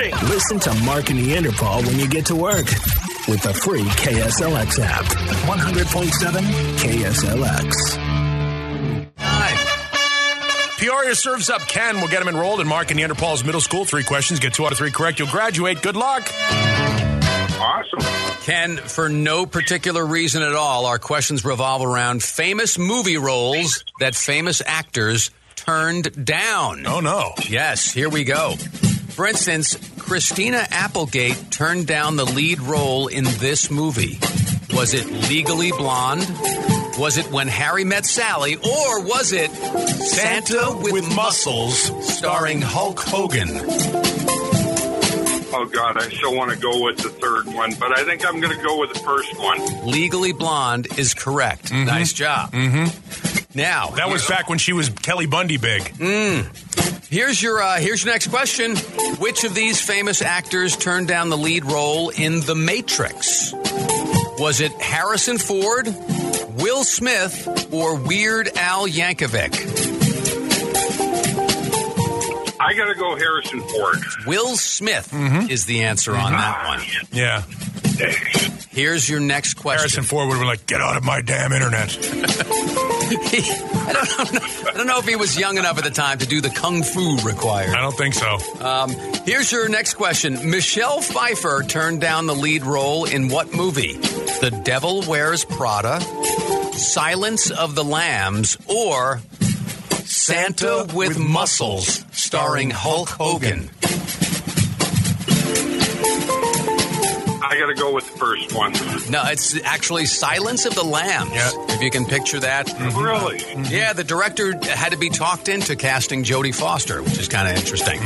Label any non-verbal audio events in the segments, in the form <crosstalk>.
morning. Listen to Mark and Neanderthal when you get to work with the free KSLX app. 100.7 KSLX. Peoria serves up Ken. We'll get him enrolled in Mark and Neanderthals Middle School. Three questions, get two out of three correct. You'll graduate. Good luck. Awesome. Ken, for no particular reason at all, our questions revolve around famous movie roles that famous actors turned down. Oh, no. Yes, here we go. For instance, Christina Applegate turned down the lead role in this movie. Was it Legally Blonde? Was it When Harry Met Sally? Or was it Santa with, Muscles, starring Hulk Hogan? Oh, God, I still want to go with the third one, but I think I'm going to go with the first one. Legally Blonde is correct. Nice job. Mm-hmm. Now, That was back when she was Kelly Bundy big. Hmm. Here's your uh, here's your next question. Which of these famous actors turned down the lead role in The Matrix? Was it Harrison Ford, Will Smith, or Weird Al Yankovic? I got to go Harrison Ford. Will Smith mm-hmm. is the answer on that ah, one. Yeah. Here's your next question. Harrison Ford would have been like, get out of my damn internet. <laughs> <laughs> I don't know. I don't know if he was young enough at the time to do the kung fu required. I don't think so. Um, here's your next question. Michelle Pfeiffer turned down the lead role in what movie? The Devil Wears Prada, Silence of the Lambs, or Santa with Muscles, starring Hulk Hogan? I got to go with the first one. No, it's actually Silence of the Lambs. Yeah. If you can picture that. Really? Yeah, the director had to be talked into casting Jodie Foster, which is kind of interesting.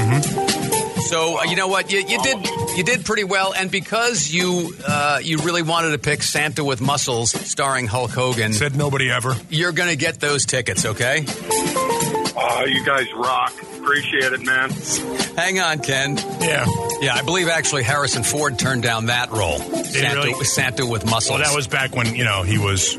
So uh, you know what, you, you did you did pretty well, and because you uh, you really wanted to pick Santa with Muscles, starring Hulk Hogan, Said nobody ever. you're going to get those tickets. Okay, Oh, you guys rock. Appreciate it, man. hang on, Ken. Yeah. Yeah, I believe actually Harrison Ford turned down that role, Santa, really? Santa with Muscles. Well, that was back when, you know, he was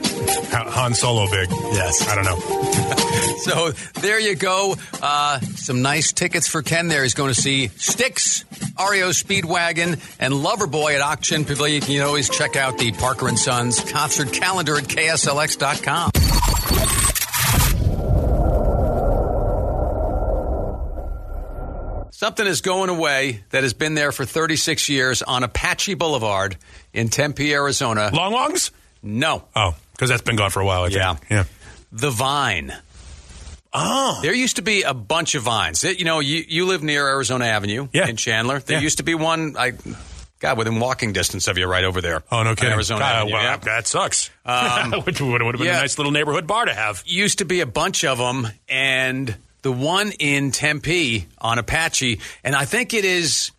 Han Han Solo big. Yes. I don't know. <laughs> So there you go. Uh, some nice tickets for Ken there. He's going to see Styx, REO Speedwagon, and Loverboy at Ak-Chin Pavilion. You can always check out the Parker and Sons concert calendar at KSLX.com. Something is going away that has been there for 36 years on Apache Boulevard in Tempe, Arizona. Long Wong's? No, Oh, because that's been gone for a while, I think. Yeah. Yeah. The Vine. Oh. There used to be a bunch of vines. It- you know, you, you live near Arizona Avenue Yeah. in Chandler. There Yeah. used to be one, I, God, within walking distance of you right over there. Oh, no kidding. Arizona Avenue. well, yeah. That sucks. Um, <laughs> Which would, would have been yeah. a nice little neighborhood bar to have. Used to be a bunch of them, and the one in Tempe on Apache, and I think it is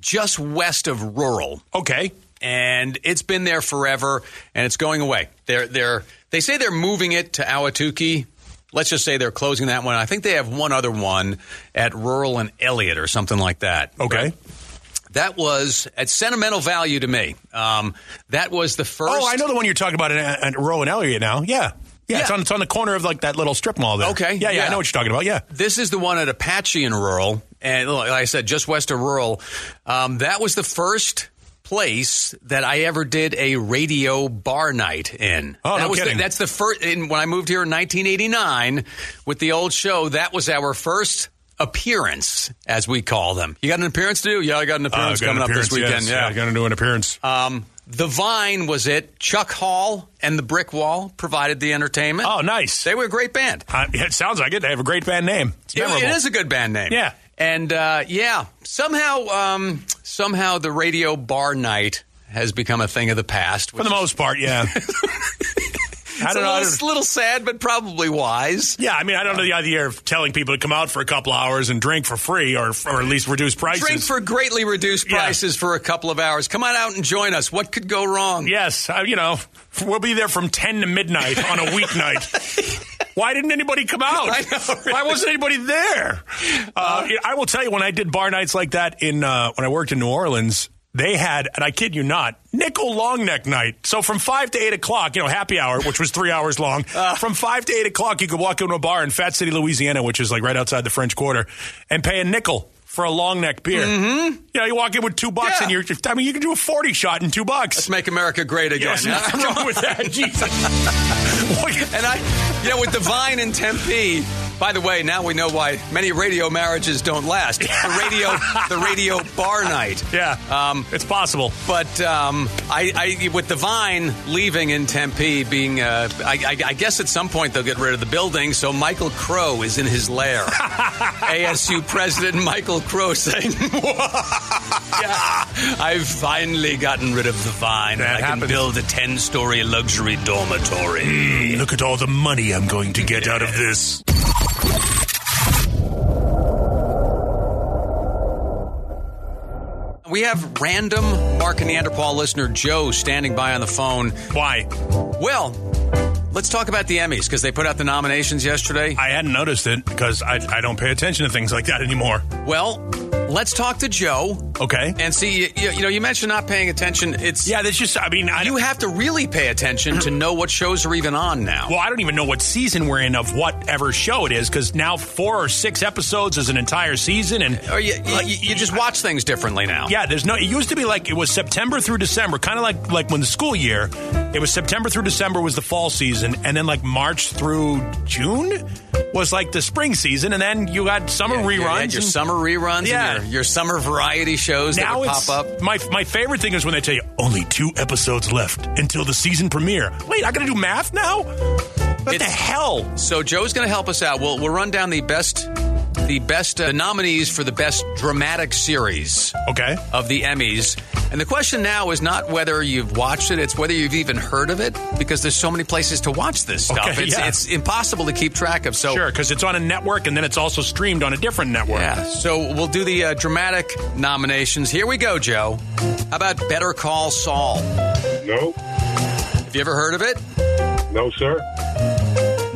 just west of rural. Okay. and it's been there forever, and it's going away. They're they're they say they're moving it to Ahwatukee. Let's just say they're closing that one. I think they have one other one at Rural and Elliott or something like that. Okay. That was at sentimental value to me. Um, that was the first. Oh, I know the one you're talking about at, in Rowan Elliott now. Yeah. Yeah, It's, on, it's on the corner of like that little strip mall there. Okay, Yeah, yeah, yeah. I know what you're talking about. Yeah. This is the one at Apache in Rural, and like I said, just west of Rural. Um, that was the first place that I ever did a radio bar night in. Oh, that no was kidding. The, that's the first. In, when I moved here in 1989 with the old show, that was our first appearance, as we call them. You got an appearance to do? Yeah, I got an appearance Uh, got an coming up this weekend. yes. Yeah. going to do an appearance. Um, the Vine was it. Chuck Hall and the Brick Wall provided the entertainment. oh, nice. They were a great band. Uh, it sounds like it. They have a great band name. It's It- memorable. it is a good band name. Yeah. And uh, yeah, somehow, um, somehow the radio bar night has become a thing of the past. For the most part, yeah. <laughs> I don't know. It's a little sad, but probably wise. yeah, I mean, I don't know the idea of telling people to come out for a couple hours and drink for free or, or at least reduce prices. Drink for greatly reduced Yeah. prices for a couple of hours. Come on out and join us. What could go wrong? Yes, uh, you know, we'll be there from 10 to midnight on a <laughs> weeknight. Why didn't anybody come <laughs> out? I know, right? Why wasn't anybody there? Uh, yeah, I will tell you, when I did bar nights like that in uh, when I worked in New Orleans, they had, and I kid you not, nickel long neck night. So from five to eight o'clock, you know, happy hour, which was three hours long. <laughs> Uh. from five to eight o'clock, you could walk into a bar in Fat City, Louisiana, which is like right outside the French Quarter, and pay a nickel. for a long neck beer. Mm-hmm. You know, you walk in with two bucks Yeah. and you're, I mean, you can do a 40 shot in two bucks. Let's make America great again. Nothing <laughs> wrong with that. Jesus. <laughs> And I, you know, with Divine and Tempe. By the way, now we know why many radio marriages don't last. The radio, the radio bar night. <laughs> yeah, Um, it's possible. But um, I, I, with Divine leaving in Tempe, being, uh, I, I, I guess at some point they'll get rid of the building. So Michael Crow is in his lair. <laughs> ASU President Michael Crow saying, <laughs> "I've finally gotten rid of the Vine, That and I happens. can build a ten-story luxury dormitory." Mm, Look at all the money I'm going to get out of this. We have random Mark and Neanderthal listener Joe standing by on the phone. Why? Well, let's talk about the Emmys because they put out the nominations yesterday. I hadn't noticed it because I, I don't pay attention to things like that anymore. Well, let's talk to Joe Okay. and see. You, you know, you mentioned not paying attention. It's Yeah, that's just, I mean, I, You have to really pay attention to know what shows are even on now. well, I don't even know what season we're in of whatever show it is because now four or six episodes is an entire season. And Or you, you, you- you just watch things differently now. Yeah, there's no. It used to be like it was September through December, kind of like like when the school year. It was September through December was the fall season, and then like March through June was like the spring season, and then you got summer Yeah, you reruns. had your and- summer reruns, Yeah. and your, your summer variety shows that now would it's pop up. my my favorite thing is when they tell you only two episodes left until the season premiere. Wait, I got to do math now? What the hell? So Joe's going to help us out. We'll we'll run down the best the best uh, nominees for the best dramatic series Okay. of the Emmys. And the question now is not whether you've watched it, it's whether you've even heard of it because there's so many places to watch this stuff. Okay, it's, yeah. it's impossible to keep track of. So Sure, because it's on a network and then it's also streamed on a different network. Yeah, so we'll do the uh, dramatic nominations. Here we go, Joe. How about Better Call Saul? No, Have you ever heard of it? no, sir.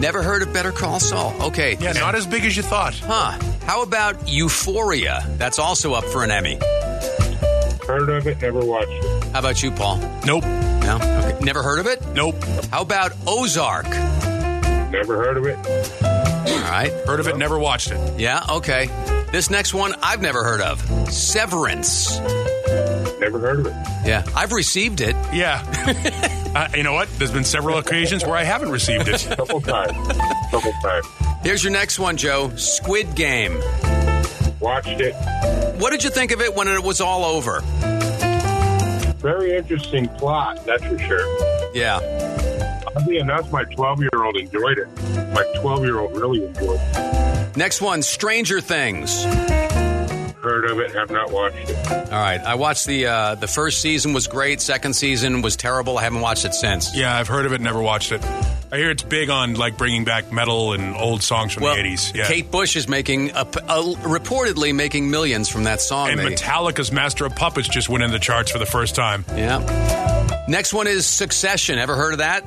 Never heard of Better Call Saul. Okay. Yeah, not as big as you thought. Huh. How about Euphoria? That's also up for an Emmy. Heard of it, never watched it. How about you, Paul? Nope. No? Okay. Never heard of it? Nope. How about Ozark? Never heard of it. All right. Heard of it, never watched it. Yeah, okay. This next one I've never heard of Severance. Never heard of it. Yeah, I've received it. Yeah. <laughs> uh, you know what? There's been several occasions where I haven't received it. Couple times. Couple times. Here's your next one, Joe Squid Game. Watched it. What did you think of it when it was all over? Very interesting plot, that's for sure. Yeah. Oddly enough, my 12 year old enjoyed it. My 12 year old really enjoyed it. Next one Stranger Things. Heard of it, have not watched it. All right, I watched the uh, the first season was great. Second season was terrible. I haven't watched it since. Yeah, I've heard of it, never watched it. I hear it's big on like bringing back metal and old songs from Well, the 80s. Yeah. Kate Bush is making a, a, reportedly making millions from that song. and They- Metallica's Master of Puppets just went in the charts for the first time. yeah. Next one is Succession. Ever heard of that?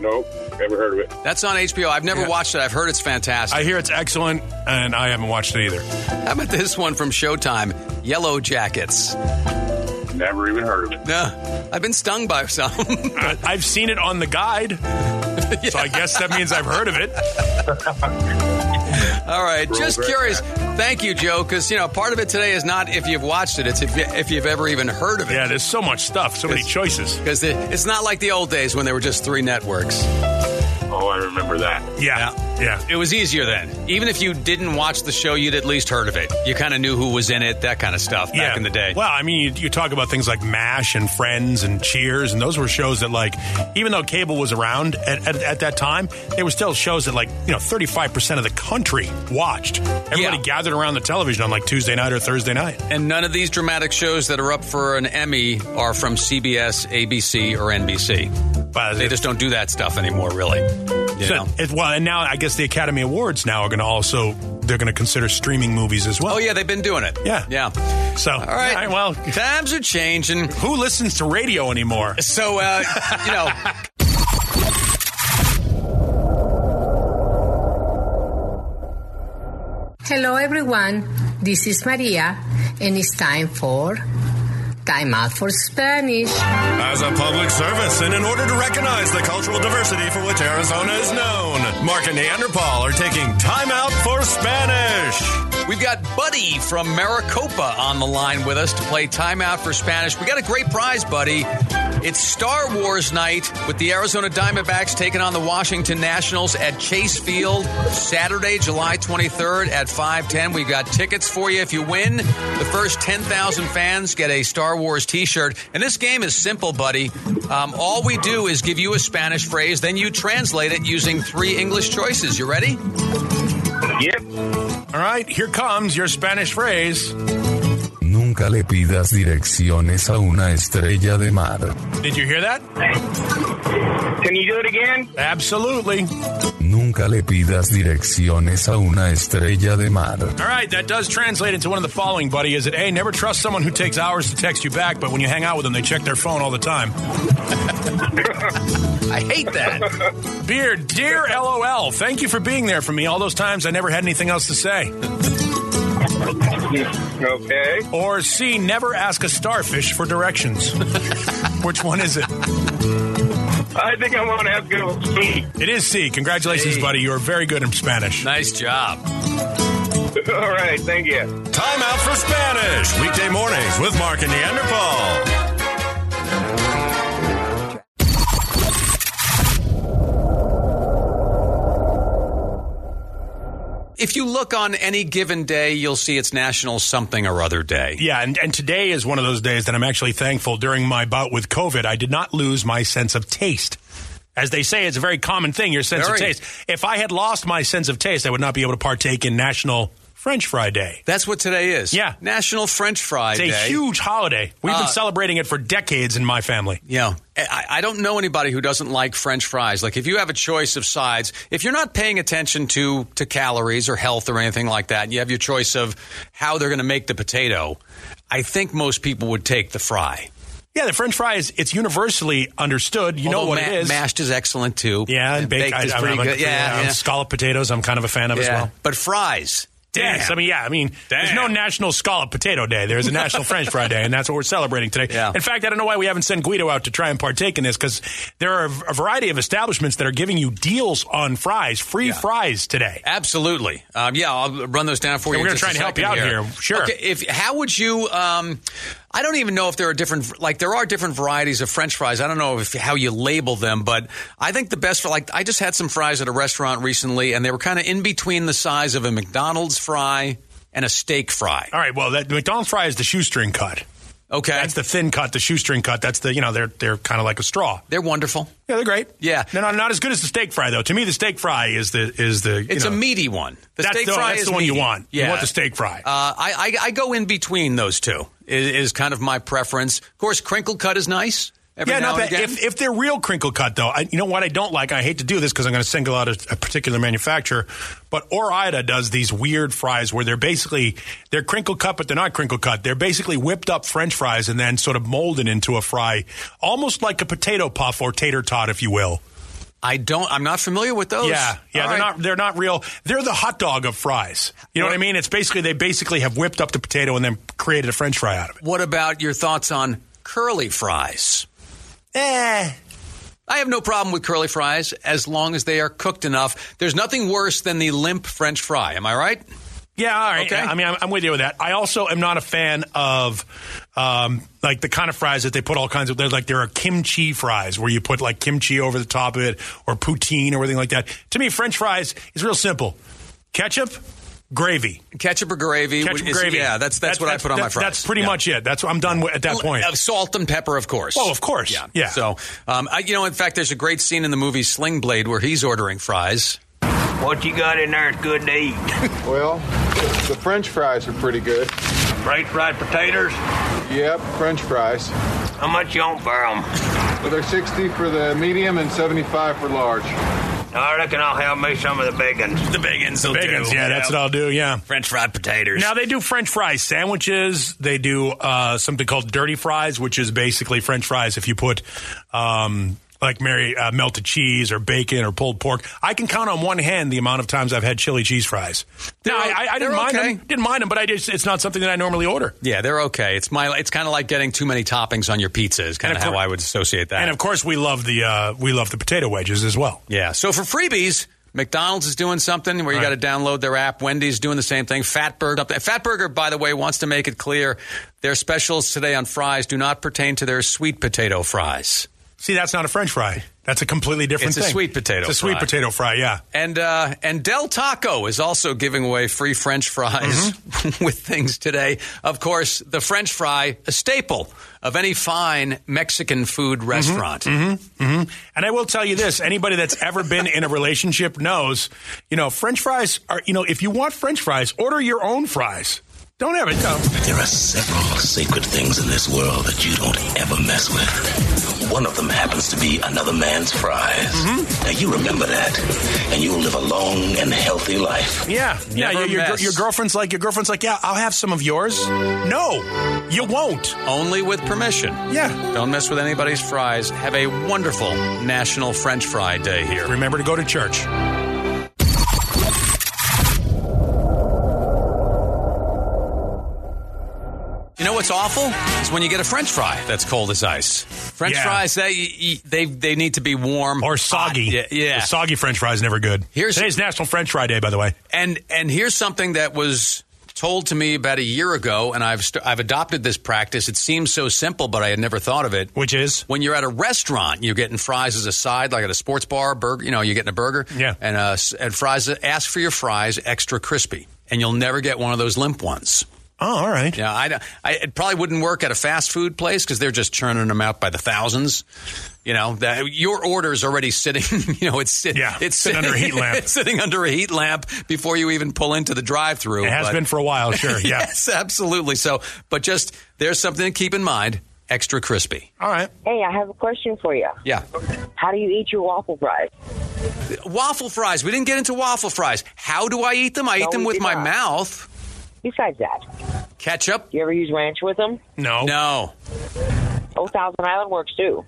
Nope, never heard of it. That's on HBO. I've never Yeah. watched it. I've heard it's fantastic. I hear it's excellent, and I haven't watched it either. How about this one from Showtime? Yellow Jackets. Never even heard of it. No, I've been stung by some. <laughs> I, I've seen it on the guide, <laughs> so I guess that means I've heard of it. <laughs> All right, Roll just curious. back. Thank you, Joe, because you know part of it today is not if you've watched it; it's if, you, if you've ever even heard of it. Yeah, there's so much stuff, so many choices. Because it's not like the old days when there were just three networks. Oh, I remember that. Yeah, yeah. It was easier then. Even if you didn't watch the show, you'd at least heard of it. You kind of knew who was in it, that kind of stuff back yeah. in the day. Well, I mean, you, you talk about things like MASH and Friends and Cheers, and those were shows that, like, even though cable was around at, at, at that time, they were still shows that, like, you know, 35% of the country watched. Everybody Yeah. gathered around the television on, like, Tuesday night or Thursday night. And none of these dramatic shows that are up for an Emmy are from CBS, ABC, or NBC. But They just don't do that stuff anymore, really. You So, know? it, well, and now I guess the Academy Awards now are going to also they're going to consider streaming movies as well. Oh yeah, they've been doing it. Yeah. yeah. So, All right. well, times are changing. who listens to radio anymore? So uh, you know, Hello, everyone. This is Maria, and it's time for Time Out for Spanish. As a public service, and in order to recognize the cultural diversity for which Arizona is known, Mark and Neanderthal are taking time out for Spanish. We've got Buddy from Maricopa on the line with us to play Timeout for Spanish. We got a great prize, Buddy. It's Star Wars night with the Arizona Diamondbacks taking on the Washington Nationals at Chase Field Saturday, July 23rd at 5:10. We've got tickets for you if you win. The first 10,000 fans get a Star Wars T-shirt. And this game is simple, buddy. Um, all we do is give you a Spanish phrase, then you translate it using three English choices. You ready? Yep. All right, here comes your Spanish phrase. Nunca le pidas direcciones a una estrella de mar. Did you hear that? Can you do it again? Absolutely. Nunca le pidas direcciones a una estrella de mar. All right, that does translate into one of the following, buddy. Is it A, never trust someone who takes hours to text you back, but when you hang out with them, they check their phone all the time? <laughs> I hate that. Beer, dear LOL, thank you for being there for me all those times I never had anything else to say. Okay. Or C, never ask a starfish for directions. <laughs> Which one is it? I think I want to have to go see. It is C. Congratulations, Hey. buddy. You are very good in Spanish. Nice job. <laughs> All right. Thank you. Time out for Spanish. Weekday mornings with Mark and Neanderthal. If you look on any given day, you'll see it's National Something or Other Day. Yeah, and, and today is one of those days that I'm actually thankful. During my bout with COVID, I did not lose my sense of taste. As they say, it's a very common thing, your sense of taste. If I had lost my sense of taste, I would not be able to partake in National French Fry Day. That's what today is. Yeah. National French Fry Day. It's a Day. huge holiday. We've Uh, been celebrating it for decades in my family. Yeah. I, I don't know anybody who doesn't like French fries. Like, if you have a choice of sides, if you're not paying attention to, to calories or health or anything like that, and you have your choice of how they're going to make the potato, I think most people would take the fry. Yeah, the French fry is it's universally understood. You know Although what ma- it is. Mashed is excellent too. Yeah, and baked, is I, pretty I'm a- good. Yeah, yeah. scallop potatoes. I'm kind of a fan of as Yeah. well. But fries. Yes, Damn. I mean, yeah, I mean, there's no National Scallop Potato Day. There's a National French Fry Day, and that's what we're celebrating today. Yeah. In fact, I don't know why we haven't sent Guido out to try and partake in this because there are a variety of establishments that are giving you deals on fries, free fries today. Absolutely. Um, yeah, I'll run those down for Yeah, you. we're gonna try and help you out here. Sure. Okay. If how would you? Um, I don't even know if there are different. Like there are different varieties of French fries. I don't know if how you label them, but I think the best for like I just had some fries at a restaurant recently, and they were kind of in between the size of a McDonald's fry and a steak fry. All right, well, that, McDonald's fry is the shoestring cut. Okay, That's the thin cut, the shoestring cut. That's the, you know, they're, they're kind of like a straw. they're wonderful. Yeah, they're great. Yeah. They're not, not as good as the steak fry, though. To me, the steak fry is the, is the, you It's know, a meaty one. The steak the- fry that's is the one you meaty. want. You Yeah. want the steak fry. Uh, I, I I go in between those two. Is, is kind of my preference. Of course, crinkle cut is nice. Every yeah, not bad. If, if they're real crinkle cut, though, I, you know what I don't like? I hate to do this because I'm going to single out a, a particular manufacturer, but Ore-Ida does these weird fries where they're basically they're crinkle cut, but they're not crinkle cut. They're basically whipped up French fries and then sort of molded into a fry, almost like a potato puff or tater tot, if you will. I don't. I'm not familiar with those. Yeah, yeah, All they're right. not they're not real. They're the hot dog of fries. You know what I mean? It's basically they basically have whipped up the potato and then created a French fry out of it. What about your thoughts on curly fries? Eh. I have no problem with curly fries as long as they are cooked enough. There's nothing worse than the limp French fry. Am I right? Yeah, all right. Okay. I mean, I'm, I'm with you with that. I also am not a fan of um, like the kind of fries that they put all kinds of. There's like there are kimchi fries where you put like kimchi over the top of it or poutine or anything like that. To me, French fries is real simple: ketchup, gravy, Ketchup or gravy? ketchup, is- gravy. Yeah, that's that's, what I put on my fries. That's pretty Yeah. much it. That's what I'm done with at that point. Uh, Salt and pepper, of course. Oh, of course. Yeah. Yeah. So, um, I, you know, in fact, there's a great scene in the movie Sling Blade where he's ordering fries. What you got in there is good to eat. <laughs> Well, the French fries are pretty good. French fried potatoes. Yep, French fries. How much you want for them? Well, they're 60 for the medium and 75 for large. I reckon I'll have me some of the bacon. The bacons, will Bacons, yeah, that's what I'll do. Yeah. French fried potatoes. Now they do French fry sandwiches. They do uh, something called dirty fries, which is basically French fries if you put um, like Mary uh, melted cheese or bacon or pulled pork. I can count on one hand the amount of times I've had chili cheese fries. No, I, I, I didn't mind okay. them. Didn't mind them, but I just it's not something that I normally order. yeah, they're okay. It's my. It's kind of like getting too many toppings on your pizza. Is kind of how I would associate that. And of course, we love the uh, we love the potato wedges as well. yeah. So for freebies, McDonald's is doing something where you got to download their app. Wendy's doing the same thing. Fatburger. Fatburger, by the way, wants to make it clear their specials today on fries do not pertain to their sweet potato fries. See, that's not a French fry. That's a completely different It's a thing. sweet potato It's a sweet potato fry. Yeah. And uh, and Del Taco is also giving away free French fries <laughs> with things today. Of course, the French fry, a staple of any fine Mexican food restaurant. Mm-hmm. And I will tell you this: anybody that's ever been in a relationship knows, you know, French fries are. You know, if you want French fries, order your own fries. Don't ever. No. There are several sacred things in this world that you don't ever mess with. One of them happens to be another man's fries. Mm-hmm. Now you remember that, and you'll live a long and healthy life. Yeah, yeah. Never Your, your, mess. your girlfriend's like, your girlfriend's like, yeah, I'll have some of yours. No, you won't. Only with permission. Yeah. Don't mess with anybody's fries. Have a wonderful National French Fry Day here. Remember to go to church. You know what's awful? Is when you get a French fry that's cold as ice. French Yeah. fries, they, they they need to be warm Or soggy. hot. Yeah, yeah. Soggy French fry is never good. Here's- Today's National French Fry Day, by the way. And and here's something that was told to me about a year ago, and I've st- I've adopted this practice. It seems so simple, but I had never thought of it. Which is? When you're at a restaurant, you're getting fries as a side, like at a sports bar, burger. You know, you're getting a burger, Yeah. and uh, and fries. Ask for your fries extra crispy, and you'll never get one of those limp ones. Oh, all right. Yeah, I, don't- I it probably wouldn't work at a fast food place because they're just churning them out by the thousands. You know, that your order's already sitting. <laughs> You know, it's sit, Yeah, it's sitting under a heat lamp. <laughs> It's sitting under a heat lamp before you even pull into the drive-through. It has but- been for a while, sure. <laughs> Yeah. yes, absolutely. So, but just there's something to keep in mind: extra crispy. All right. Hey, I have a question for you. Yeah, How do you eat your waffle fries? waffle fries. We didn't get into waffle fries. How do I eat them? I No, eat them with my not. mouth. Besides that, Ketchup? you ever use ranch with them? No. No. Old Thousand Island works too.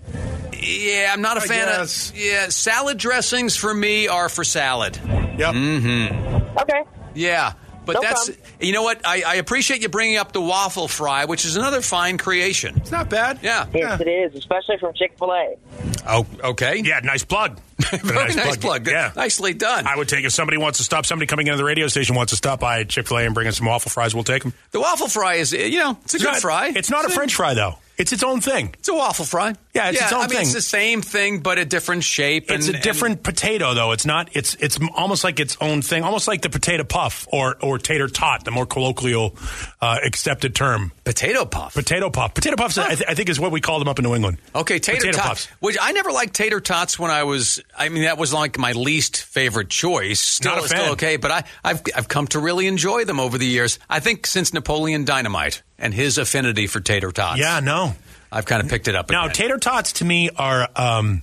Yeah, I'm not a I fan guess. of. Yeah, salad dressings for me are for salad. Yep. Mhm. Okay. Yeah. But No that's problem. you know what I, I appreciate you bringing up the waffle fry, which is another fine creation. It's not bad. Yeah. Yes, it is, especially from Chick Fil A. Oh, okay. Yeah, nice plug. <laughs> Very nice, plug. Yeah. Nicely done. I would take if somebody wants to stop, somebody coming into the radio station wants to stop by Chick fil A and bring in some waffle fries, we'll take them. the waffle fry is you know it's a good not, fry. It's not a French fry, though. It's its own thing. It's a waffle fry. Yeah, it's its own I mean, thing. It's the same thing, but a different shape. It's and, a different potato, though. It's not. It's it's almost like its own thing, almost like the potato puff or or tater tot, the more colloquial uh, accepted term. potato puff. Potato puff. Potato puffs, I, th- I think, is what we call them up in New England. Okay, tater Potato tots. puffs. Which I never liked tater tots when I was. I mean, that was like my least favorite choice. Still, Not a still fan. okay, but I, I've I've come to really enjoy them over the years. I think since Napoleon Dynamite and his affinity for tater tots. Yeah, no. I've kind of picked it up. Now, again. tater tots to me are. Um,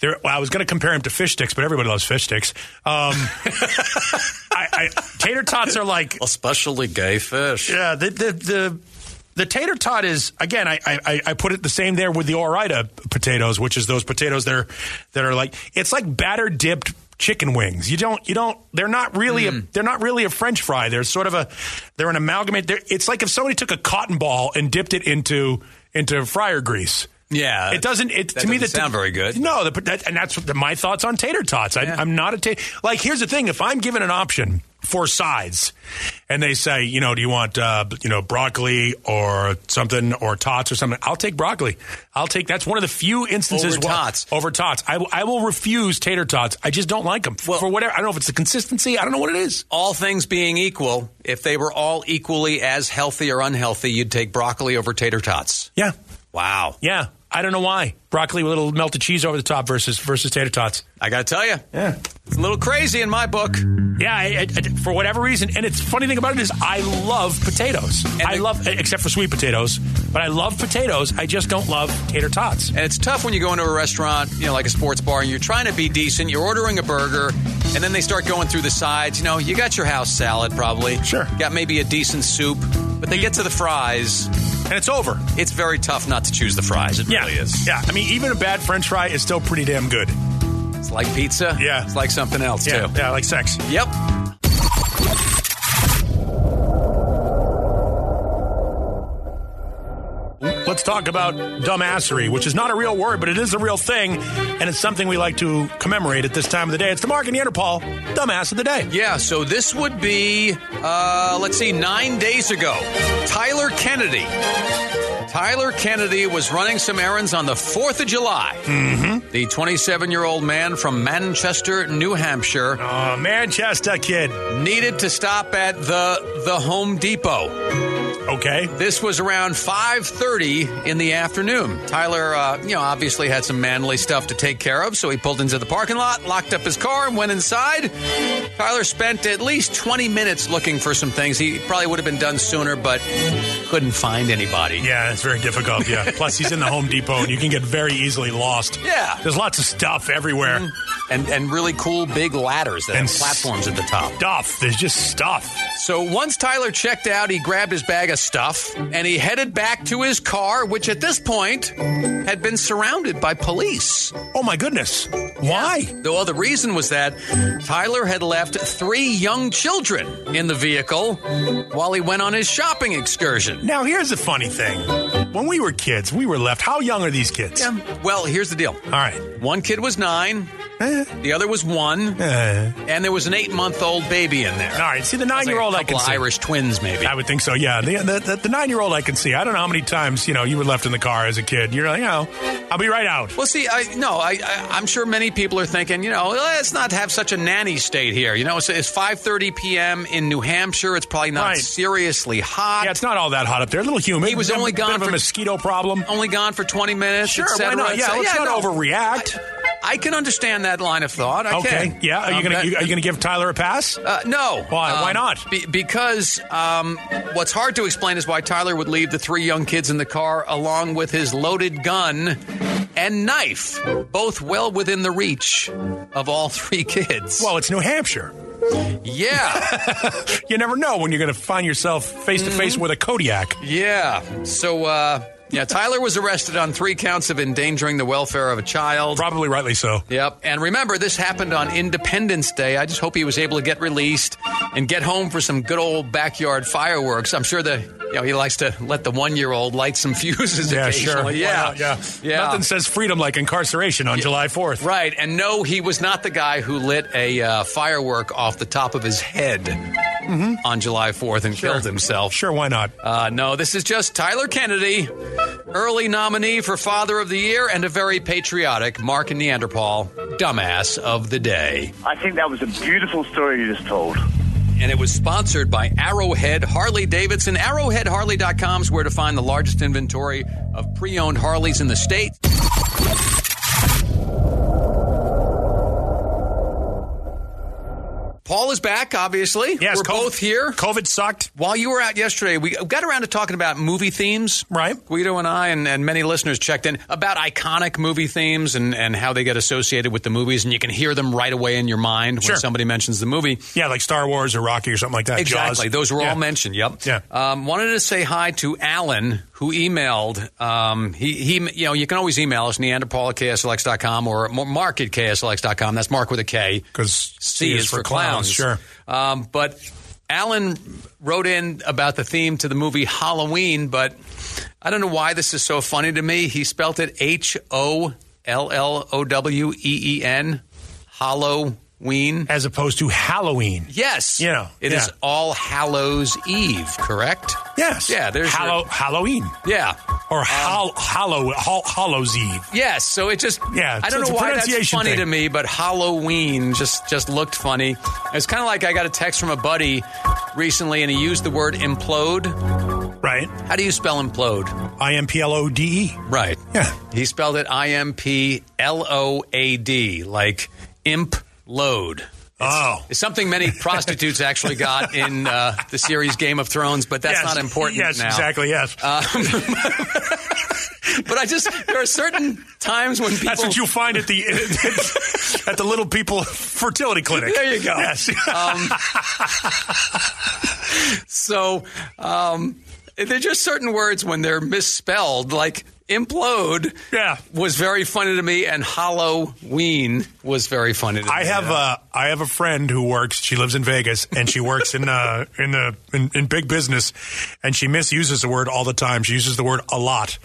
they're, well, I was going to compare them to fish sticks, but everybody loves fish sticks. Um, <laughs> I, I, tater tots are like especially gay fish. Yeah, the the the, the tater tot is again. I, I I put it the same there with the Ore-Ida potatoes, which is those potatoes that are that are like it's like batter dipped chicken wings. You don't you don't. They're not really a mm. they're not really a French fry. They're sort of a they're an amalgamate. They're, it's like if somebody took a cotton ball and dipped it into into fryer grease. Yeah, It doesn't. It to me doesn't that sound very good. No, the, that, and that's the, my thoughts on tater tots. I, Yeah. I'm not a ta- like. Here's the thing: if I'm given an option for sides, and they say, you know, do you want uh, you know broccoli or something or tots or something? I'll take broccoli. I'll take. That's one of the few instances Over where- tots. Over tots. I, will- I will refuse tater tots. I just don't like them Well- for whatever. I don't know if it's the consistency. I don't know what it is. all things being equal, if they were all equally as healthy or unhealthy, you'd take broccoli over tater tots. Yeah, Wow. yeah. I don't know why broccoli with a little melted cheese over the top versus versus tater tots. I got to tell you, Yeah. it's a little crazy in my book. Yeah, I, I, I- for whatever reason, and it's funny thing about it is I love potatoes. I the- love except for sweet potatoes, but I love potatoes. I just don't love tater tots. And it's tough when you go into a restaurant, you know, like a sports bar, and you're trying to be decent. You're ordering a burger, and then they start going through the sides. You know, you got your house salad probably. Sure. Got maybe a decent soup, but they get to the fries. And it's over. It's very tough not to choose the fries. It Yeah, really is. Yeah, I mean, even a bad French fry is still pretty damn good. It's like pizza. Yeah. It's like something else, Yeah, too. yeah, like sex. Yep. Let's talk about dumbassery, which is not a real word, but it is a real thing, and it's something we like to commemorate at this time of the day. It's the Mark and Neanderthal Dumbass of the Day. Yeah, so this would be, uh, let's see, nine days ago. Tyler Kennedy. Tyler Kennedy was running some errands on the 4th of July. Mm-hmm. The 27 year old man from Manchester, New Hampshire. Oh, Manchester kid. Needed to stop at the, the Home Depot. Okay. This was around 5:30 in the afternoon. Tyler, uh, you know, obviously had some manly stuff to take care of, so he pulled into the parking lot, locked up his car, and went inside. Tyler spent at least 20 minutes looking for some things. He probably would have been done sooner, but couldn't find anybody. Yeah, it's very difficult. Yeah. <laughs> Plus, he's in the Home Depot, and you can get very easily lost. Yeah. There's lots of stuff everywhere. Mm-hmm. And and really cool big ladders that And have platforms at the top. Stuff. There's just stuff. So once Tyler checked out, he grabbed his bag of stuff and he headed back to his car, which at this point had been surrounded by police. Oh my goodness. Why? Well, the reason was that Tyler had left three young children in the vehicle while he went on his shopping excursion. Now, here's the funny thing. When we were kids, we were left. How young are these kids? Yeah. Well, here's the deal. All right. One kid was nine, Eh, the other was one, eh. and there was an eight month old baby in there. All right. See, the nine year old Like I a can couple see. Irish twins, maybe. I would think so. Yeah, the, the, the, the nine year old I can see. I don't know how many times you know you were left in the car as a kid. You're like, you know, I'll be right out. Well, see, I no, I, I I'm sure many people are thinking, you know, let's not have such a nanny state here. You know, it's, it's 5:30 p.m. in New Hampshire. It's probably not Right. seriously hot. Yeah, it's not all that hot up there. A little humid. He was only gone of a mosquito problem. Only gone for 20 minutes. Sure, why not? Yeah, let's not no, overreact. I can understand that line of thought. I Okay. can. Yeah. Are you Um, gonna that- you, are you gonna give Tyler a pass? Uh, no. Why? Why Um, not? be- because um, what's hard to explain is why Tyler would leave the three young kids in the car along with his loaded gun and knife, both well within the reach of all <laughs> three kids. Well, it's New Hampshire. yeah. <laughs> You never know when you're going to find yourself face to Mm-hmm. face with a Kodiak. Yeah. So, uh, yeah, Tyler was arrested on three counts of endangering the welfare of a child. Probably rightly so. Yep. And remember, this happened on Independence Day. I just hope he was able to get released and get home for some good old backyard fireworks. I'm sure the you know he likes to let the one year old light some <laughs> fuses Yeah, occasionally. sure. Yeah. yeah. Yeah. Nothing says freedom like incarceration on July 4th. Right. And no, he was not the guy who lit a uh, firework off the top of his head on July 4th and killed himself. Sure, why not? Uh, no, this is just Tyler Kennedy, early nominee for Father of the Year, and a very patriotic Mark and Neanderthal dumbass of the day. I think that was a beautiful story you just told. And it was sponsored by Arrowhead Harley Davidson. ArrowheadHarley.com is where to find the largest inventory of pre owned Harleys in the state. Paul is back, obviously. Yes, We're COVID both here. COVID sucked. While you were out yesterday, we got around to talking about movie themes. Right. Guido and I, and, and many listeners checked in about iconic movie themes and, and how they get associated with the movies, and you can hear them right away in your mind when Sure. somebody mentions the movie. Yeah, like Star Wars or Rocky or something like that. Exactly. Jaws. Those were Yeah. all mentioned. Yep. Yeah. Um, wanted to say hi to Alan, who emailed. Um, he, he, you know, you can always email us, Neanderthal at KSLX.com or Mark at KSLX.com. That's Mark with a K. Because C is for clowns. Sure. Um, but Alan wrote in about the theme to the movie Halloween, but I don't know why this is so funny to me. He spelt it H O L L O W E E N, Halloween. As opposed to Halloween. Yes. You know, it is yeah. All Hallows Eve, correct? Yes. Yeah, there's Hallow, your- Halloween. Yeah. Or um, Hall, Hallow, Hall, Hallows Eve. Yes, so it just Yeah, I don't know why that's funny thing. to me, but Halloween just just looked funny. It's kind of like I got a text from a buddy recently, and he used the word implode. Right. How do you spell implode? I M P L O D E. Right. Yeah. He spelled it I M P L O A D, like imp load. Oh. It's something many <laughs> prostitutes actually got in uh, the series Game of Thrones, but that's Yes. not important Yes, now. exactly, yes. <laughs> But I just there are certain times when people That's what you find at the <laughs> at the little people fertility clinic. There you go. Yes. Um, so um, they're just certain words when they're misspelled. Like implode Yeah. was very funny to me, and Halloween was very funny to me. I have uh, I have a friend who works. She lives in Vegas, and she works in uh, in the in, in big business, and she misuses the word all the time. She uses the word a lot.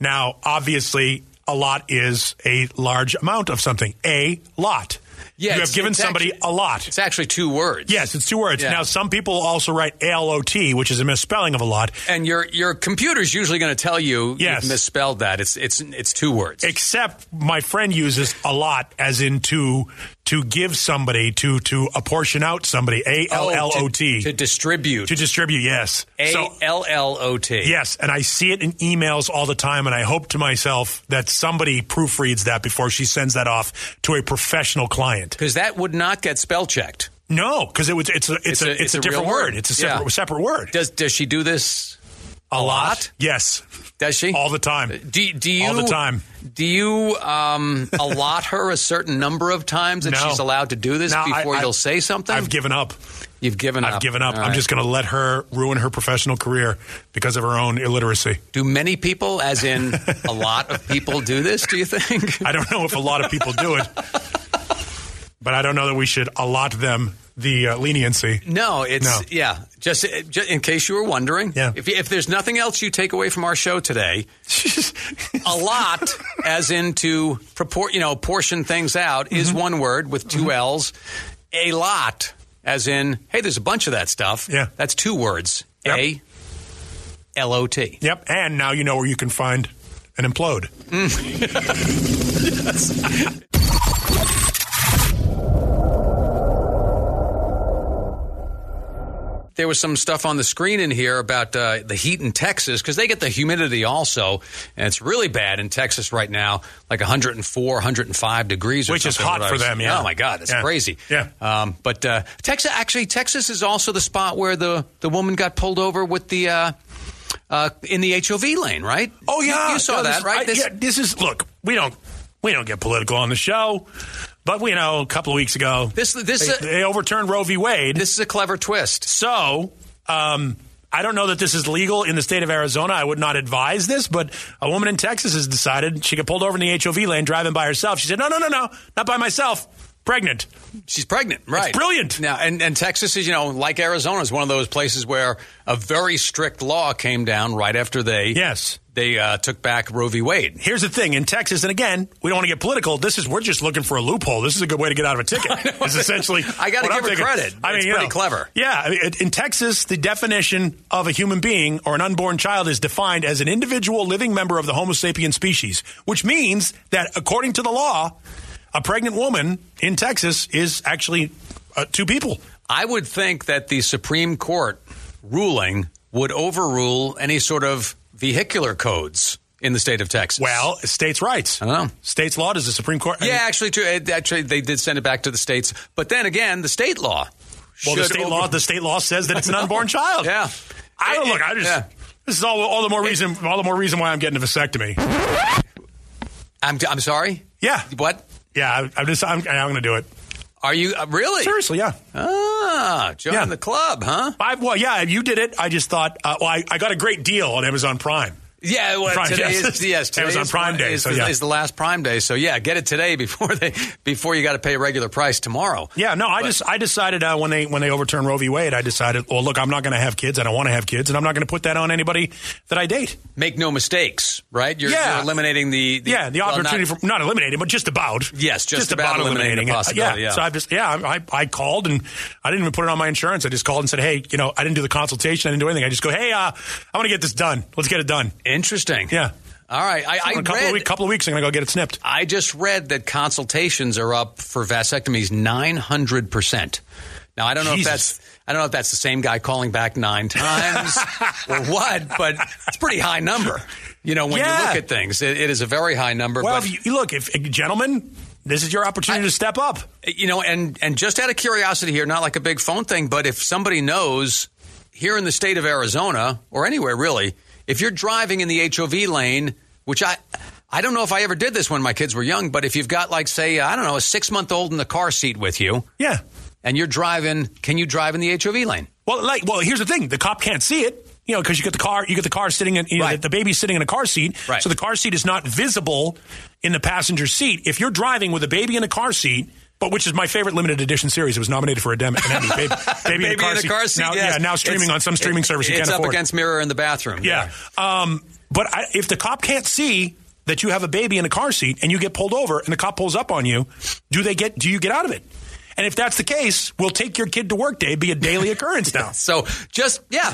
Now, obviously, a lot is a large amount of something. A lot. Yeah, you have given somebody actually- a lot. It's actually two words. Yes, it's two words. Yeah. Now, some people also write A L O T, which is a misspelling of a lot. And your your computer's usually going to tell you Yes. you've misspelled that. It's it's it's two words. Except my friend uses a lot as in to to give somebody to to apportion out somebody. A L L O T Oh, to distribute. to distribute. Yes. A L L O T. Yes, and I see it in emails all the time, and I hope to myself that somebody proofreads that before she sends that off to a professional client. Because that would not get spell checked. No, because it was it's a it's, a, it's, a, different real word. It's a separate Yeah. separate word. Does does she do this a lot? Yes, Does she? all the time. do, do you All the time. Do you um, allot her a certain number of times that No. she's allowed to do this No, I- before I- you'll say something? I've given up. You've given up. I've given up. All I'm right. just going to let her ruin her professional career because of her own illiteracy. Do many people, as in a lot of people, do this? Do you think? <laughs> I don't know if a lot of people do it, but I don't know that we should allot them the uh, leniency. No, it's No. yeah. Just, just in case you were wondering, Yeah. If, if there's nothing else you take away from our show today, <laughs> a lot, as in to propor- you know, portion things out, is Mm-hmm. one word with 2 L's. A lot, as in, hey, there's a bunch of that stuff. Yeah. that's two words. Yep. A L O T. Yep, and now you know where you can find an implode. <laughs> There was some stuff on the screen in here about uh, the heat in Texas because they get the humidity also, and it's really bad in Texas right now, like 104, 105 degrees, or Which is hot for was- them, yeah. Oh my God, that's Yeah. crazy. Yeah. Um, but uh, Texas, actually, Texas is also the spot where the the woman got pulled over with the. Uh, uh, in the HOV lane, right? Oh yeah, you, saw No, that, this- right? I- This- yeah, this is look. We don't we don't get political on the show, but we know a couple of weeks ago This- this- they, they overturned Roe v. Wade. this is a clever twist. So, um, I don't know that this is legal in the state of Arizona. I would not advise this, but a woman in Texas has decided she got pulled over in the HOV lane driving by herself. She said, "No, no, no, no, not by myself. Pregnant." She's pregnant, right? brilliant. Now, and, and Texas is, you know, like Arizona, is one of those places where a very strict law came down right after they Yes. They uh, took back Roe v. Wade. Here's the thing in Texas, and again, we don't want to get political. This is we're just looking for a loophole. This is a good way to get out of a ticket. <laughs> It's essentially. <laughs> I what I'm give her thinking. credit. I mean, It's pretty know, clever. Yeah, I mean, in Texas, the definition of a human being or an unborn child is defined as an individual living member of the Homo sapien species, which means that according to the law, a pregnant woman in Texas is actually uh, two people. I would think that the Supreme Court ruling would overrule any sort of vehicular codes in the state of Texas. Well, states' rights. I don't know. States' law does the Supreme Court. I yeah, mean, actually, too. Actually, they did send it back to the states, but then again, the state law. well, the state over- law. The state law says that it's an <laughs> unborn child. Yeah. I don't look. I just. Yeah. This is all, all the more reason. All the more reason why I'm getting a vasectomy. I'm, I'm sorry. Yeah. What? Yeah, I, I'm just. I'm, I'm going to do it. Are you uh, really? Seriously, yeah. Ah, join Yeah. the club, huh? I, well, yeah, you did it. I just thought. Uh, well, I, I got a great deal on Amazon Prime. Yeah, well, Prime, today yes. is yes, today Amazon is Prime Day, Is, so the, yeah. is the last Prime Day, so yeah, get it today <laughs> before they before you got to pay a regular price tomorrow. Yeah, no, I just I decided uh, when they when they overturned Roe v. Wade, I decided, well, look, I'm not going to have kids. I don't want to have kids, and I'm not going to put that on anybody that I date. Make no mistakes, right? You're, Yeah. you're eliminating the, the yeah, the well, opportunity not- for not eliminating, but just about. Yes, just about eliminating the it. possibility, yeah. yeah. So I just yeah, I I called and I didn't even put it on my insurance. I just called and said, hey, you know, I didn't do the consultation. I didn't do anything. I just go, hey, uh, I want to get this done. Let's get it done. Interesting. Yeah. All right. I, I In a couple read. of, week, couple of weeks, I'm going to go get it snipped. I just read that consultations are up for vasectomies nine hundred percent. Now I don't know Jesus. if that's I don't know if that's the same guy calling back nine times <laughs> or what, but it's a pretty high number. You know, when Yeah. you look at things, it, it is a very high number. Well, but if you, look, if gentlemen, this is your opportunity to step up. you know, and and just out of curiosity here, not like a big phone thing, but if somebody knows here in the state of Arizona or anywhere really, if you're driving in the HOV lane, which I I don't know if I ever did this when my kids were young, but if you've got like say I don't know a six month old in the car seat with you, Yeah. and you're driving, can you drive in the HOV lane? Well, like, well, here's the thing: the cop can't see it. you know, because you get the car, you get the car sitting in, you know, the baby's sitting in a car seat, Right. so the car seat is not visible in the passenger seat. If you're driving with a baby in a car seat. But which is my favorite limited edition series? It was nominated for a Dem- an Emmy. Baby, baby, <laughs> Baby in a car seat. Now, yes. Yeah, now streaming It's- on some streaming it- service you can't afford. It's up against Mirror in the bathroom. Yeah. Um, but I, if the cop can't see that you have a baby in a car seat and you get pulled over and the cop pulls up on you, do they get? Do you get out of it? And if that's the case, we'll take your kid to work day be a daily <laughs> occurrence now. So just yeah,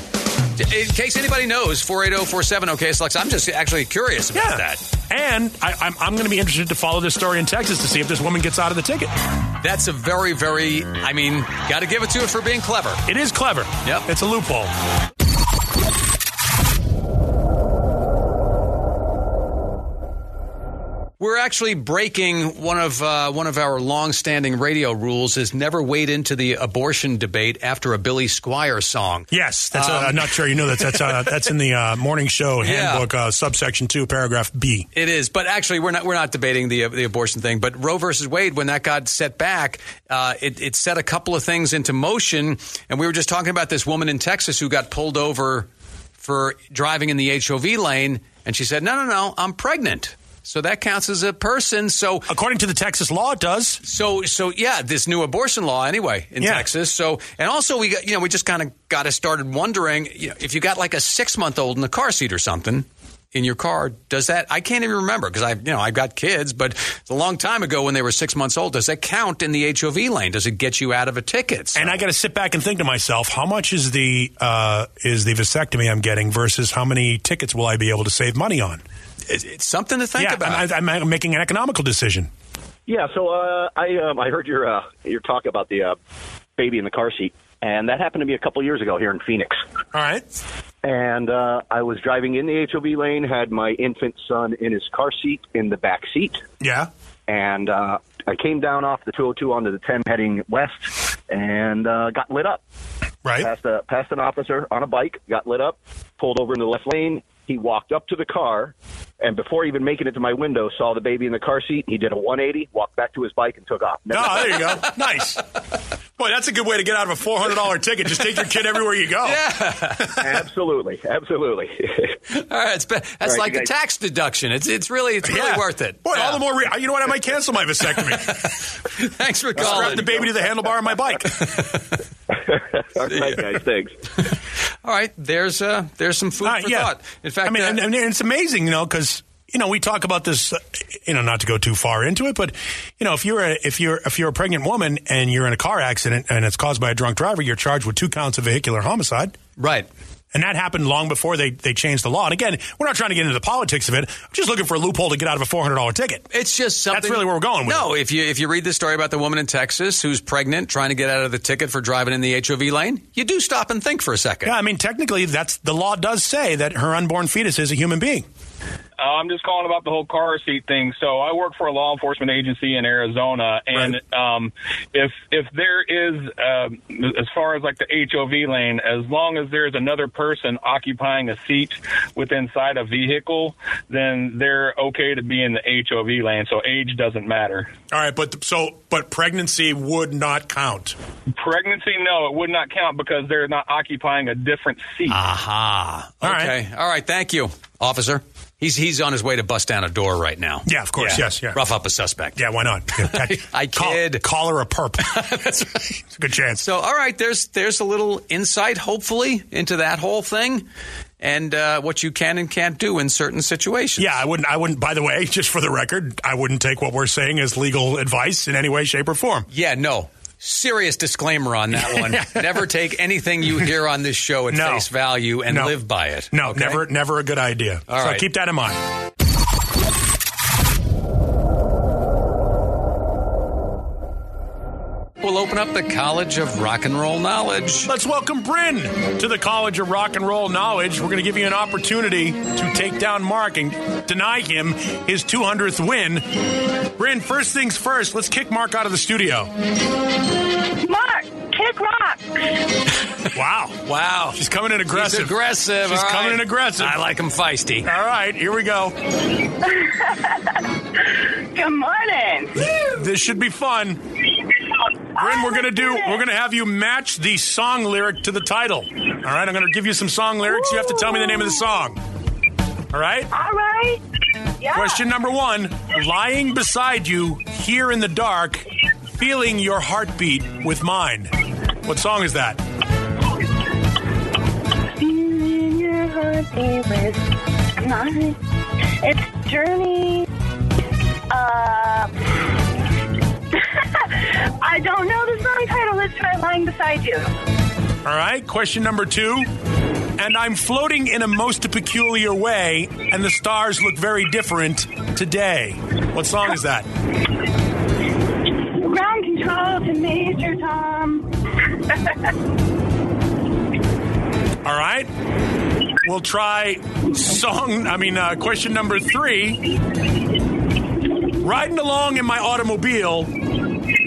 in case anybody knows, four eight zero four seven OKSLX. I'm just actually curious about that. And I, I'm, I'm going to be interested to follow this story in Texas to see if this woman gets out of the ticket. That's a very, very. I mean, got to give it to it for being clever. It is clever. Yep, it's a loophole. We're actually breaking one of uh, one of our long-standing radio rules: is never wade into the abortion debate after a Billy Squier song. Yes, that's. uh, Um, I'm not sure you know that. That's uh, <laughs> that's in the uh, morning show Yeah. handbook, uh, subsection two, paragraph B. It is, but actually, we're not we're not debating the the abortion thing. But Roe versus Wade, when that got set back, uh, it, it set a couple of things into motion. And we were just talking about this woman in Texas who got pulled over for driving in the HOV lane, and she said, "No, no, no, I'm pregnant." So that counts as a person. So according to the Texas law, it does. So so yeah, this new abortion law anyway in Yeah. Texas. So and also we got you know we just kind of got us started wondering you know, if you got like a six month old in the car seat or something in your car, does that? I can't even remember because I you know I've got kids, but it's a long time ago when they were six months old. Does that count in the HOV lane? Does it get you out of a ticket? And I got to sit back and think to myself, how much is the uh, is the vasectomy I'm getting versus how many tickets will I be able to save money on? It's, it's something to think yeah, about. I'm, I'm making an economical decision. Yeah, so uh, I um, I heard your uh, your talk about the uh, baby in the car seat, and that happened to me a couple years ago here in Phoenix. All right. And uh, I was driving in the HOV lane, had my infant son in his car seat in the back seat, Yeah. and uh, I came down off the 202 onto the 10 heading west, and uh, got lit up. Right. Passed a passed an officer on a bike, got lit up, pulled over in the left lane. He walked up to the car, and before even making it to my window, saw the baby in the car seat. He did a 180, walked back to his bike, and took off. Oh, there you go. <laughs> nice. Boy, that's a good way to get out of a four hundred dollar ticket. Just take your kid everywhere you go. Yeah, <laughs> absolutely, absolutely. <laughs> All right, it's, be- that's All right, like you a guys- tax deduction. It's it's really it's really Yeah. worth it. Boy, all the more. Re- you know what? I might cancel my vasectomy. <laughs> Thanks for calling. Strap the baby to the handlebar on my bike. All right, guys, thanks. All right, there's uh, there's some food Uh, for yeah. thought. In fact, I mean, uh, and, and it's amazing, you know, because you know we talk about this, uh, you know, not to go too far into it, but you know, if you're a if you're if you're a pregnant woman and you're in a car accident and it's caused by a drunk driver, you're charged with two counts of vehicular homicide. Right. And that happened long before they, they changed the law. And again, we're not trying to get into the politics of it. I'm just looking for a loophole to get out of a four hundred dollar ticket. It's just something. That's really where we're going with No, if you if you read the story about the woman in Texas who's pregnant, trying to get out of the ticket for driving in the HOV lane, you do stop and think for a second. Yeah, I mean, technically, that's the law does say that her unborn fetus is a human being. Uh, I'm just calling about the whole car seat thing. So I work for a law enforcement agency in Arizona, and um, if if there is, um as far as like the HOV lane, as long as there's another person occupying a seat within inside a vehicle, then they're okay to be in the HOV lane. So age doesn't matter. All right, but so but pregnancy would not count. Pregnancy, no, it would not count because they're not occupying a different seat. Aha. All okay. All right. Thank you, officer. He's he's on his way to bust down a door right now. Yeah, of course. Yes, yeah. Rough up a suspect. Yeah, why not? Yeah, <laughs> I call, kid. Call her a perp. <laughs> That's right. It's a good chance. So, all right, there's there's a little insight, hopefully, into that whole thing, and uh, what you can and can't do in certain situations. Yeah, I wouldn't. I wouldn't. By the way, <laughs> just for the record, I wouldn't take what we're saying as legal advice in any way, shape, or form. Yeah, no. Serious disclaimer on that one. <laughs> never take anything you hear on this show at No. face value and No. live by it. No, okay? never, never a good idea. All so right. keep that in mind. We'll open up the College of Rock and Roll Knowledge. Let's welcome Bryn to the College of Rock and Roll Knowledge. We're going to give you an opportunity to take down Mark and deny him his 200th win. Bryn, first things first, let's kick Mark out of the studio. Mark, kick rock. <laughs> Wow. Wow. She's coming in aggressive. He's aggressive. She's all coming right. in aggressive. I like him feisty. All right, here we go. <laughs> Good morning. This should be fun. Bryn, we're gonna do. We're gonna have you match the song lyric to the title. All right, I'm gonna give you some song lyrics. You have to tell me the name of the song. All right. All right. Yeah. Question number one: Lying beside you, here in the dark, feeling your heartbeat with mine. What song is that? Feeling your heartbeat with mine. It's Journey. Uh, I don't know the song title. Let's try Lying Beside You. All right. Question number two. And I'm floating in a most peculiar way, and the stars look very different today. What song is that? Ground control to Major Tom. <laughs> All right. We'll try song, I mean, uh, question number three. Riding along in my automobile,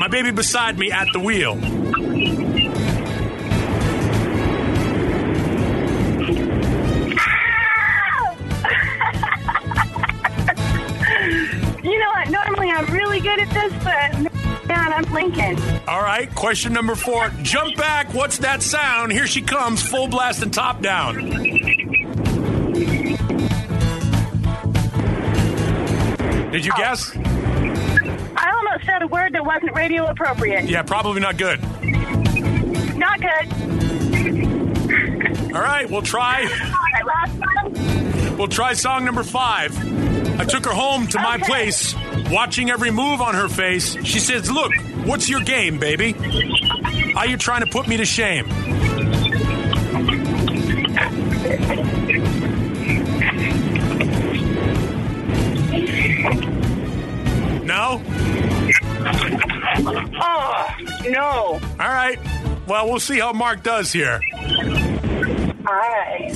my baby beside me at the wheel. <laughs> you know what? Normally I'm really good at this, but man, I'm blinking. All right. Question number four. Jump back. What's that sound? Here she comes, full blast and top down. Did you guess? I almost said a word that wasn't radio appropriate. Yeah, probably not good. Not good. All right, we'll try. All right, last one. We'll try song number five. I took her home to my place, watching every move on her face. She says, Look, what's your game, baby? Are you trying to put me to shame? Oh, no. All right. Well, we'll see how Mark does here. All right.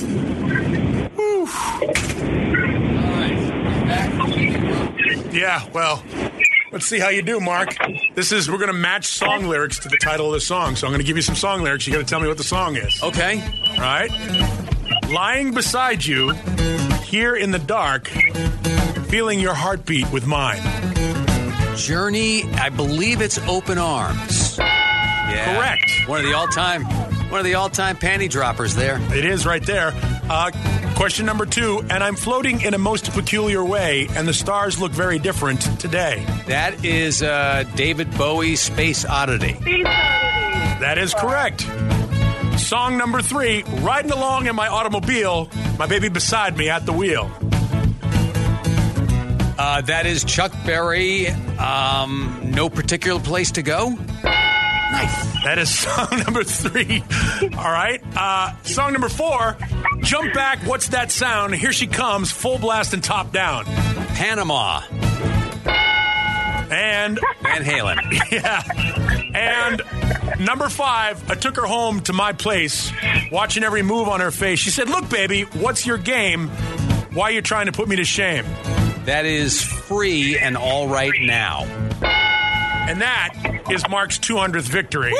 Yeah, well, let's see how you do, Mark. This is, we're going to match song lyrics to the title of the song. So I'm going to give you some song lyrics. You got to tell me what the song is. Okay. All right. Lying beside you, here in the dark, feeling your heartbeat with mine. Journey, I believe it's Open Arms. Yeah. Correct. One of the all-time, one of the all-time panty droppers there. It is right there. Uh, question number two. And I'm floating in a most peculiar way, and the stars look very different today. That is uh, David Bowie's Space Oddity. Space Oddity. That is correct. Song number three. Riding along in my automobile, my baby beside me at the wheel. Uh, that is Chuck Berry. Um, no particular place to go. Nice. That is <laughs> song number three. All right. Uh, song number four. Jump back. What's that sound? Here she comes, full blast and top down. Panama. And Van Halen. <laughs> yeah. And number five, I took her home to my place, watching every move on her face. She said, "Look, baby, what's your game? Why are you trying to put me to shame?" That is free and all right now. And that is Mark's 200th victory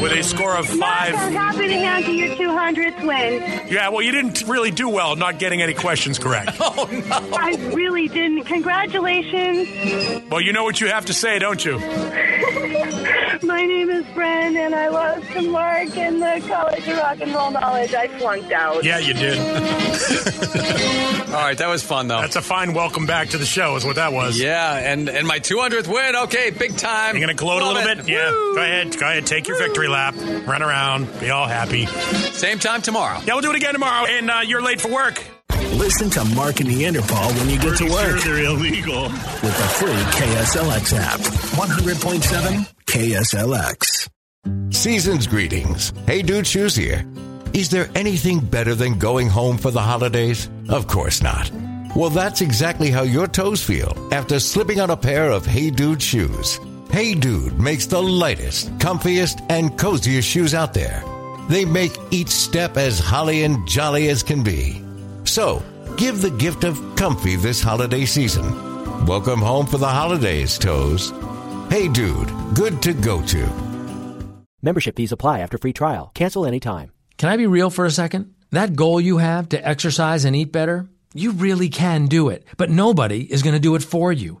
with a score of Mark, I'm happy to hand you your 200th win. Yeah, well, you didn't really do well not getting any questions correct. <laughs> Oh no! I really didn't. Congratulations. Well, you know what you have to say, don't you? <laughs> My name is Bren, and I lost to Mark in the College of Rock and Roll Knowledge. I flunked out. Yeah, you did. <laughs> All right, that was fun though. That's a fine welcome back to the show, is what that was. Yeah, and and my 200th win. Okay, big time. You're gonna gloat a little it. bit? Yeah. Woo! Go ahead. Go ahead. Take your victory lap. Run around. Be all happy. Same time tomorrow. Yeah, we'll do it again tomorrow. And uh, you're late for work. Listen to Mark and Neanderpaul when you get to work they're illegal. with the free KSLX app. 100.7 KSLX. Season's greetings. Hey Dude Shoes here. Is there anything better than going home for the holidays? Of course not. Well, that's exactly how your toes feel after slipping on a pair of Hey Dude shoes. Hey Dude makes the lightest, comfiest, and coziest shoes out there. They make each step as holly and jolly as can be. So, give the gift of comfy this holiday season. Welcome home for the holidays, toes. Hey Dude, good to go to. Membership fees apply after free trial. Cancel anytime. Can I be real for a second? That goal you have to exercise and eat better, You really can do it, but nobody is going to do it for you.